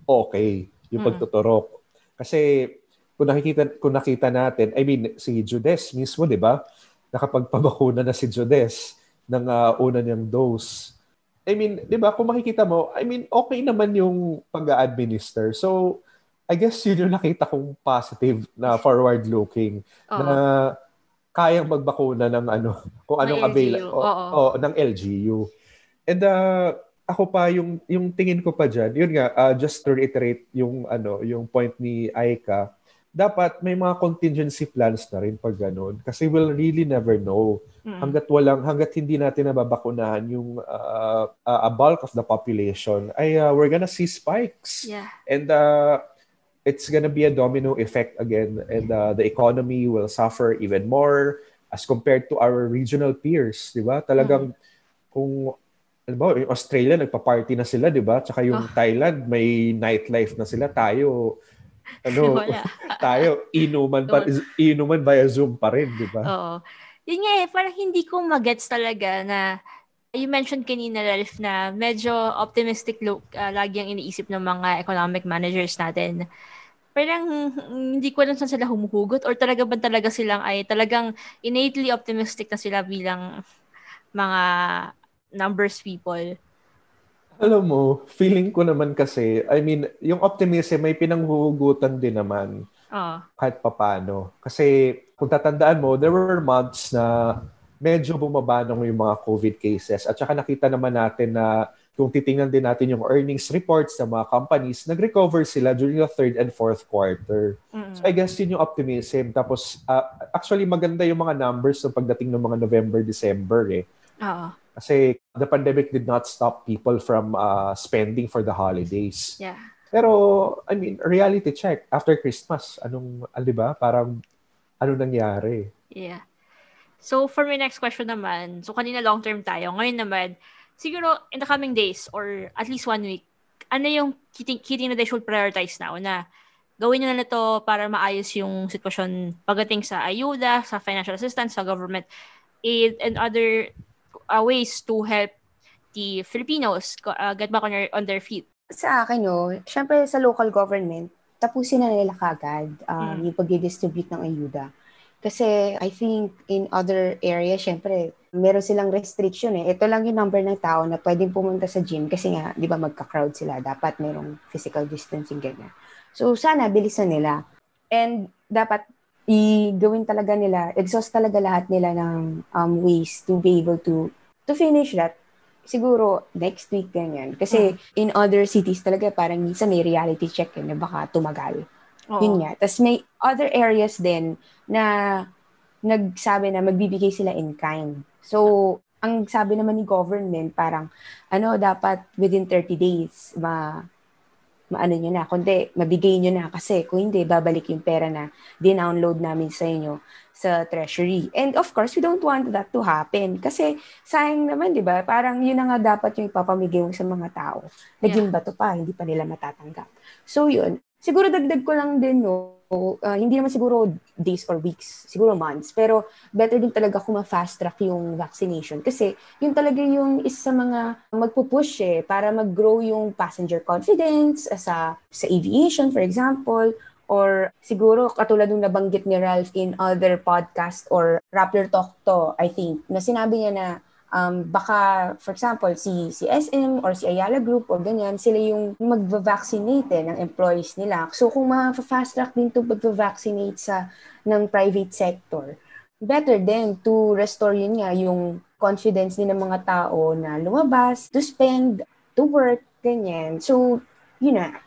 okay yung mm. pagtuturok. Kasi kung nakikita kung nakita natin, I mean si Judes mismo, 'di ba? Nakapagpabakuna na si Judes ng uh, una niyang dose. I mean, 'di ba? Kung makikita mo, I mean, okay naman yung pag-administer. So, I guess yun yung nakita kong positive na forward looking Uh-oh. na kayang magbakuna ng ano, kung anong available o, o, ng LGU. And uh, ako pa yung yung tingin ko pa diyan, yun nga uh, just to reiterate yung ano, yung point ni Aika, dapat may mga contingency plans na rin pag ganun kasi we'll really never know hanggat walang hanggat hindi natin nababakunahan yung uh, uh, a bulk of the population ay uh, we're gonna see spikes. Yeah. And uh, it's gonna be a domino effect again and uh, the economy will suffer even more as compared to our regional peers, di ba? Talagang mm. kung alam mo, yung Australia, nagpa-party na sila, di ba? Tsaka yung oh. Thailand, may nightlife na sila. Tayo, ano, tayo, inuman, pa, inuman via Zoom pa rin, di ba? Oo. Yun nga eh, parang hindi ko magets talaga na you mentioned kanina, Ralph, na medyo optimistic look uh, lagi ang iniisip ng mga economic managers natin. Parang hindi ko alam saan sila humuhugot or talaga ba talaga silang ay talagang innately optimistic na sila bilang mga numbers people. Alam mo, feeling ko naman kasi, I mean, yung optimism may pinanghuhugutan din naman. Uh. Kahit papano. Kasi kung tatandaan mo, there were months na medyo bumaba nung yung mga COVID cases. At saka nakita naman natin na kung titingnan din natin yung earnings reports ng mga companies, nag-recover sila during the third and fourth quarter. Mm-hmm. So I guess yun yung optimism. Tapos uh, actually maganda yung mga numbers sa pagdating ng mga November, December eh. Oo. Kasi the pandemic did not stop people from uh, spending for the holidays. Yeah. Pero, I mean, reality check. After Christmas, anong, ah, di ba? Parang, ano nangyari? Yeah. So, for my next question naman, so kanina long-term tayo. Ngayon naman, siguro in the coming days or at least one week, ano yung kiting, kiting na they should prioritize now na gawin nyo na to para maayos yung sitwasyon pagdating sa ayuda, sa financial assistance, sa government aid, and other uh, ways to help the Filipinos uh, get back on, their, on their feet? Sa akin, no, syempre sa local government, tapusin na nila kagad um, mm. yung pag-distribute ng ayuda. Kasi I think in other areas, syempre, meron silang restriction eh. Ito lang yung number ng tao na pwedeng pumunta sa gym kasi nga, di ba, magka-crowd sila. Dapat merong physical distancing, ganyan. So, sana, bilisan nila. And dapat i-gawin talaga nila, exhaust talaga lahat nila ng um, ways to be able to to finish that siguro next week ganyan. Kasi hmm. in other cities talaga parang minsan may reality check eh, na baka tumagal. Oo. Yun nga. Tapos may other areas din na nagsabi na magbibigay sila in kind. So, ang sabi naman ni government parang ano dapat within 30 days ma maano nyo na, kundi mabigay nyo na kasi kung hindi, babalik yung pera na dinownload namin sa inyo sa treasury. And of course, we don't want that to happen kasi sayang naman, di ba? Parang yun na nga dapat yung ipapamigay sa mga tao. Naging yeah. bato pa, hindi pa nila matatanggap. So yun, siguro dagdag ko lang din, no, uh, hindi naman siguro days or weeks, siguro months, pero better din talaga kung ma-fast track yung vaccination. Kasi yun talaga yung isa sa mga magpupush eh para mag-grow yung passenger confidence sa sa aviation for example or siguro katulad ng nabanggit ni Ralph in other podcast or Rappler Talk to I think na sinabi niya na um, baka, for example, si, si SM or si Ayala Group or ganyan, sila yung mag-vaccinate eh, ng employees nila. So, kung ma-fast track din to mag-vaccinate sa ng private sector, better then to restore yun nga yung confidence din ng mga tao na lumabas, to spend, to work, ganyan. So, yun na,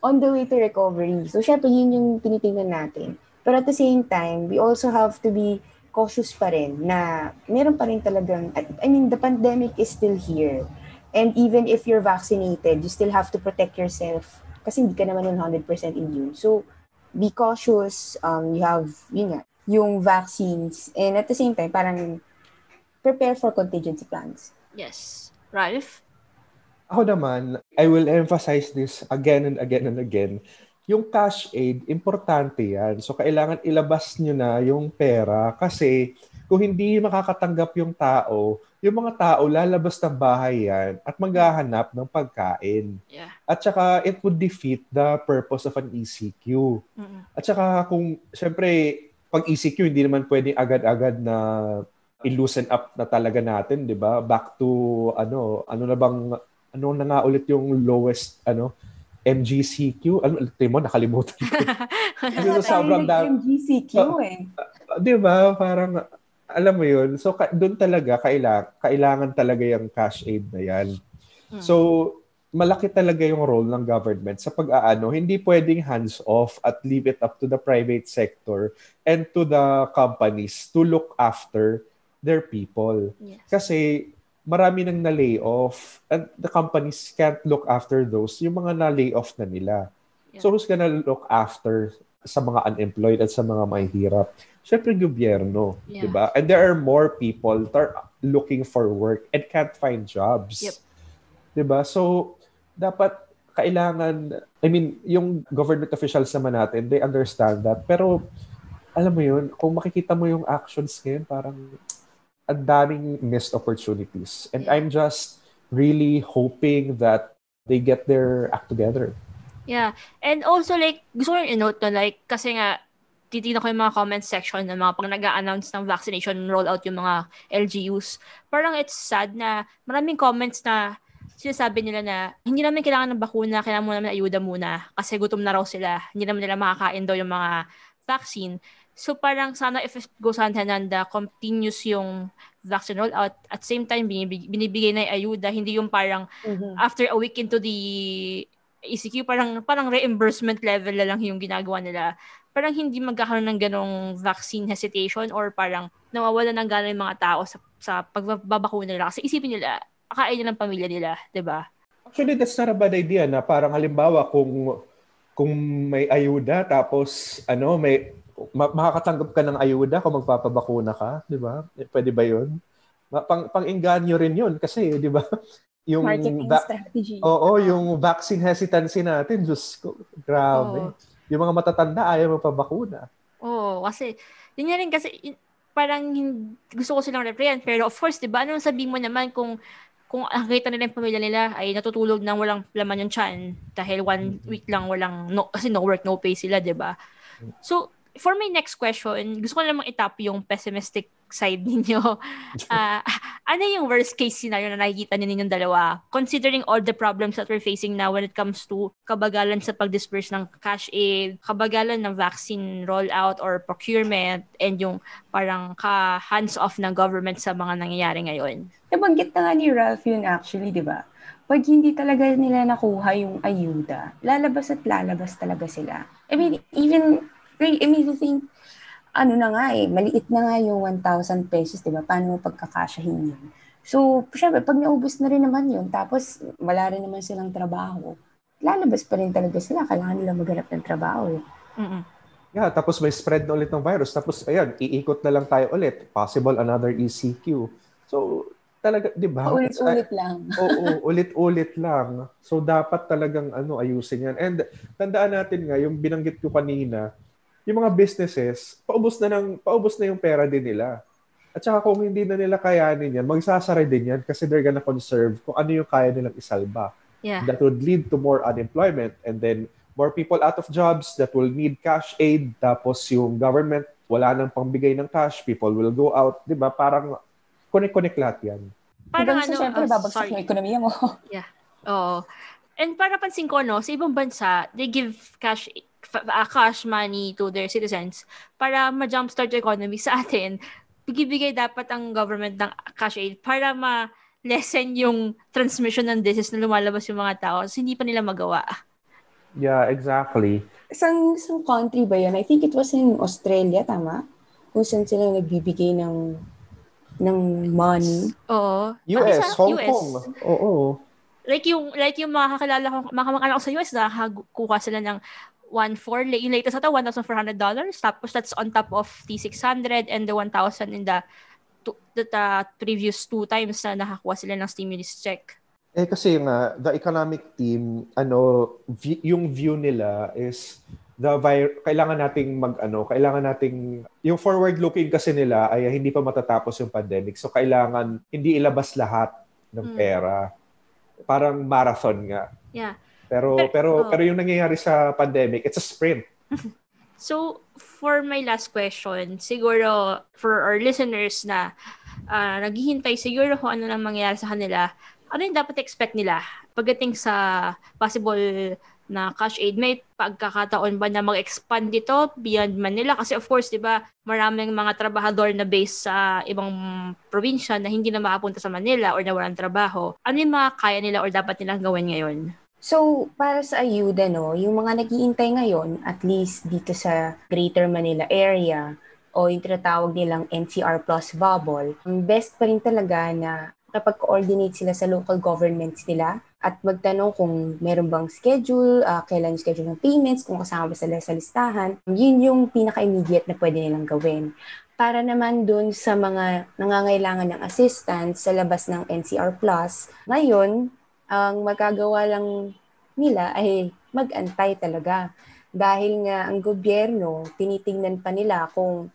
on the way to recovery. So, syempre, yun yung tinitingnan natin. But at the same time, we also have to be cautious pa rin na meron pa rin talagang, I mean, the pandemic is still here. And even if you're vaccinated, you still have to protect yourself kasi hindi ka naman 100% immune. So, be cautious. Um, you have, yun nga, yung vaccines. And at the same time, parang prepare for contingency plans. Yes. Ralph? Ako naman, I will emphasize this again and again and again yung cash aid, importante yan. So, kailangan ilabas nyo na yung pera kasi kung hindi makakatanggap yung tao, yung mga tao lalabas ng bahay yan at maghahanap ng pagkain. Yeah. At saka, it would defeat the purpose of an ECQ. Mm-hmm. At saka, kung, syempre, pag ECQ, hindi naman pwedeng agad-agad na i-loosen up na talaga natin, di ba? Back to, ano, ano na bang, ano na nga ulit yung lowest, ano, MGCQ. Ano, mo, nakalimutan ko. Kasi sobrang dami. MGCQ uh, eh. Uh, di ba? Parang, alam mo yun, so ka- doon talaga kailangan, kailangan talaga yung cash aid na yan. Hmm. So, malaki talaga yung role ng government sa pag-aano. Hindi pwedeng hands off at leave it up to the private sector and to the companies to look after their people. Yes. Kasi marami nang na-lay off and the companies can't look after those, yung mga na-lay off na nila. Yeah. So who's gonna look after sa mga unemployed at sa mga mahihirap? Siyempre, gobyerno. Yeah. di ba? And there are more people that are looking for work and can't find jobs. Yep. Di ba? So, dapat kailangan, I mean, yung government officials naman natin, they understand that. Pero, alam mo yun, kung makikita mo yung actions ngayon, parang ang daming missed opportunities. And. I'm just really hoping that they get their act together. Yeah. And also, like, gusto ko rin i-note na, like, kasi nga, titignan ko yung mga comment section ng mga pag nag announce ng vaccination rollout yung mga LGUs. Parang it's sad na maraming comments na sinasabi nila na hindi namin kailangan ng bakuna, kailangan muna namin ayuda muna kasi gutom na raw sila. Hindi naman nila makakain daw yung mga vaccine. So parang sana if it goes hand in hand, uh, continuous yung vaccine rollout at same time binibig- binibigay na yung ayuda, hindi yung parang after a week into the ECQ, parang, parang reimbursement level na lang yung ginagawa nila. Parang hindi magkakaroon ng ganong vaccine hesitation or parang nawawala ng gana yung mga tao sa, sa pagbabakuna nila. Kasi isipin nila, kain nila ng pamilya nila, 'di ba? Actually, that's not a bad idea na parang halimbawa kung kung may ayuda tapos ano may ma- makakatanggap ka ng ayuda kung magpapabakuna ka, 'di ba? Pwede ba 'yun? Ma- Pang pang-engganyo rin 'yun kasi 'di ba? Yung Marketing va- strategy. Oo, yung vaccine hesitancy natin, Diyos ko, grabe. Oo. Yung mga matatanda ayaw magpabakuna. Oo, kasi, yun nga rin kasi, yun- parang gusto ko silang represent. Pero of course, di ba, anong sabihin mo naman kung kung nakita nila yung pamilya nila ay natutulog nang walang laman yung chan dahil one week lang walang, no, kasi no work, no pay sila, di ba? So, for my next question, gusto ko namang itap yung pessimistic side ninyo. Ah, ano yung worst case scenario na nakikita ninyong dalawa considering all the problems that we're facing now when it comes to kabagalan sa pag-disperse ng cash aid, kabagalan ng vaccine rollout or procurement, and yung parang ka-hands-off ng government sa mga nangyayari ngayon? Nabanggit na nga ni Ralph yun actually, di ba? Pag hindi talaga nila nakuha yung ayuda, lalabas at lalabas talaga sila. I mean, even, I mean, you think, ano na nga eh, maliit na nga yung 1,000 pesos, di ba? Paano mo pagkakasyahin yun? So, syempre, pag naubos na rin naman yun, tapos wala rin naman silang trabaho, lalabas pa rin talaga sila. Kailangan nila maghanap ng trabaho eh. Mm-mm. Yeah, tapos may spread na ulit ng virus. Tapos, ayan, iikot na lang tayo ulit. Possible another ECQ. So, talaga, di ba? Ulit-ulit lang. Oo, ulit-ulit lang. So, dapat talagang ano, ayusin yan. And tandaan natin nga, yung binanggit ko kanina, yung mga businesses, paubos na, ng, paubos na yung pera din nila. At saka kung hindi na nila kayanin yan, magsasara din yan kasi they're gonna conserve kung ano yung kaya nilang isalba. Yeah. That would lead to more unemployment and then more people out of jobs that will need cash aid. Tapos yung government, wala nang pangbigay ng cash, people will go out. Di ba? Parang connect-connect lahat yan. Parang ano, syempre, oh, babagsak sorry. yung ekonomiya mo. Oo. And para pansin ko, no, sa ibang bansa, they give cash f- uh, cash money to their citizens para ma-jumpstart yung economy. Sa atin, bigibigay dapat ang government ng cash aid para ma-lessen yung transmission ng disease na lumalabas yung mga tao. So, hindi pa nila magawa. Yeah, exactly. Isang, isang country ba yan? I think it was in Australia, tama? Kung saan sila nagbibigay ng ng money. Oo. US, sa Hong US. Kong. Oo. Like yung, like yung mga kakilala ko, mga kamag-anak ko sa US, nakakuha sila ng 1,400, like, yung latest ata, $1,400. Tapos that's on top of T600 and the 1,000 in the, two, the, the previous two times na nakakuha sila ng stimulus check. Eh kasi nga, the economic team, ano, vi- yung view nila is the vir- kailangan nating mag ano, kailangan nating yung forward looking kasi nila ay hindi pa matatapos yung pandemic. So kailangan hindi ilabas lahat ng Mm. pera. Parang marathon nga. Yeah. Pero Pero- pero oh. pero yung nangyayari sa pandemic, it's a sprint. So, for my last question, siguro for our listeners na ah, naghihintay siguro kung ano nang mangyayari sa kanila, ano yung dapat expect nila pagdating sa possible na cash aid. May pagkakataon ba na mag-expand dito beyond Manila? Kasi of course, di ba, maraming mga trabahador na based sa ibang probinsya na hindi na makapunta sa Manila or na walang trabaho. Ano yung mga kaya nila or dapat nilang gawin ngayon? So, para sa ayuda, no, yung mga nagiintay ngayon, at least dito sa Greater Manila area, o yung tinatawag nilang NCR plus bubble, best pa rin talaga na kapag coordinate sila sa local governments nila at magtanong kung meron bang schedule, uh, kailan yung schedule ng payments, kung kasama ba sila sa listahan. Yun yung pinaka-immediate na pwede nilang gawin. Para naman dun sa mga nangangailangan ng assistance sa labas ng NCR Plus, ngayon, ang magagawa lang nila ay mag-antay talaga. Dahil nga ang gobyerno, tinitingnan pa nila kung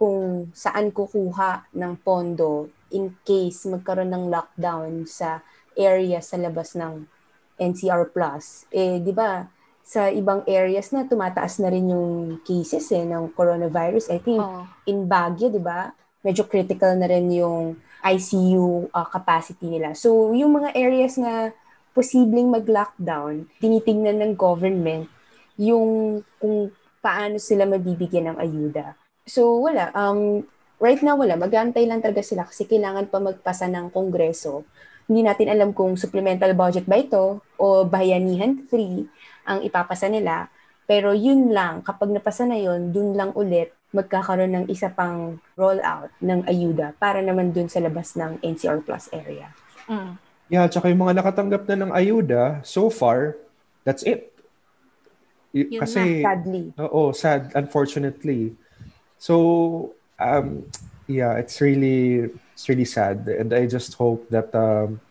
kung saan kukuha ng pondo in case magkaroon ng lockdown sa area sa labas ng NCR Plus. Eh, di ba, sa ibang areas na tumataas na rin yung cases eh, ng coronavirus. I think oh. in Baguio, di ba, medyo critical na rin yung ICU uh, capacity nila. So, yung mga areas na posibleng mag-lockdown, tinitingnan ng government yung kung paano sila mabibigyan ng ayuda. So, wala. Um, right now wala, mag-aantay lang talaga sila kasi kailangan pa magpasa ng kongreso. Hindi natin alam kung supplemental budget ba ito o bayanihan free ang ipapasa nila. Pero yun lang, kapag napasa na yun, dun lang ulit magkakaroon ng isa pang rollout ng ayuda para naman dun sa labas ng NCR Plus area. Mm. Yeah, tsaka yung mga nakatanggap na ng ayuda, so far, that's it. Y- yun kasi, na, sadly. Oo, sad, unfortunately. So, um, yeah, it's really it's really sad, and I just hope that um,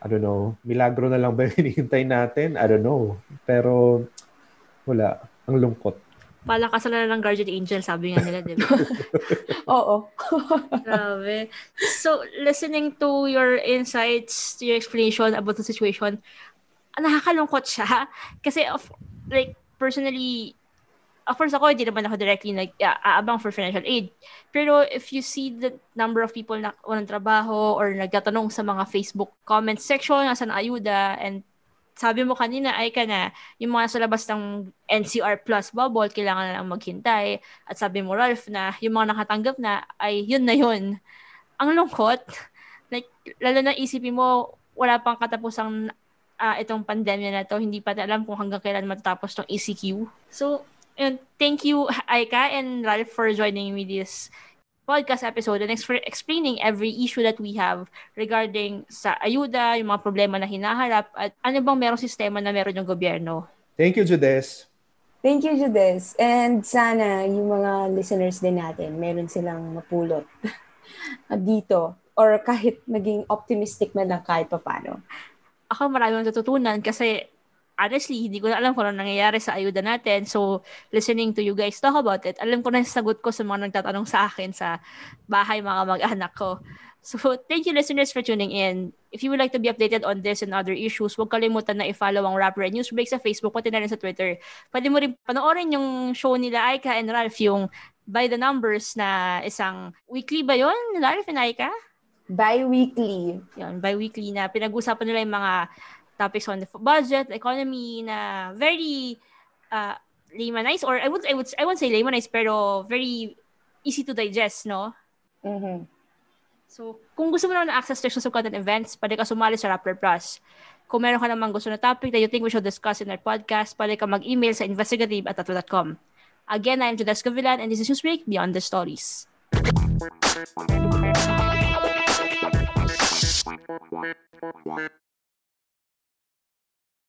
I don't know, milagro na lang ba hinihintay natin? I don't know. Pero wala, ang lungkot. Palakasan na ng guardian angel, sabi nga nila, di ba? Oo. Grabe. So, listening to your insights, to your explanation about the situation, nakakalungkot siya. Kasi, of, like, personally, of course ako, hindi naman ako directly nag, uh, aabang for financial aid. Pero if you see the number of people na walang trabaho or nagtatanong sa mga Facebook comment section, nasa ayuda, and sabi mo kanina ay ka na, yung mga sa labas ng NCR Plus bubble, kailangan na lang maghintay. At sabi mo, Ralph, na yung mga nakatanggap na, ay yun na yun. Ang lungkot. Like, lalo na isipin mo, wala pang katapusang uh, itong pandemya na to, hindi pa alam kung hanggang kailan matatapos tong ECQ. So, And thank you, Aika and Ralph, for joining me this podcast episode and for explaining every issue that we have regarding sa ayuda, yung mga problema na hinaharap, at ano bang merong sistema na meron yung gobyerno. Thank you, Judes. Thank you, Judes. And sana yung mga listeners din natin, meron silang mapulot dito or kahit maging optimistic man lang kahit pa paano. Ako marami natutunan kasi honestly, hindi ko na alam kung ano nangyayari sa ayuda natin. So, listening to you guys talk about it, alam ko na yung sagot ko sa mga nagtatanong sa akin sa bahay mga mag-anak ko. So, thank you listeners for tuning in. If you would like to be updated on this and other issues, huwag kalimutan na i-follow ang Rapper News Break sa Facebook, pati na rin sa Twitter. Pwede mo rin panoorin yung show nila Aika and Ralph, yung By the Numbers na isang weekly ba yon Ralph and Aika? Bi-weekly. Yun, bi-weekly na pinag-usapan nila yung mga topics on the budget, economy na very uh, laymanized or I would I would I won't say laymanized pero very easy to digest, no? Mm-hmm. So, kung gusto mo naman ng access to exclusive content events, pwede ka sumali sa Rappler Plus. Kung meron ka namang gusto na topic that you think we should discuss in our podcast, pwede ka mag-email sa investigative at Again, I'm Judas Gavilan and this is Newsbreak Beyond the Stories.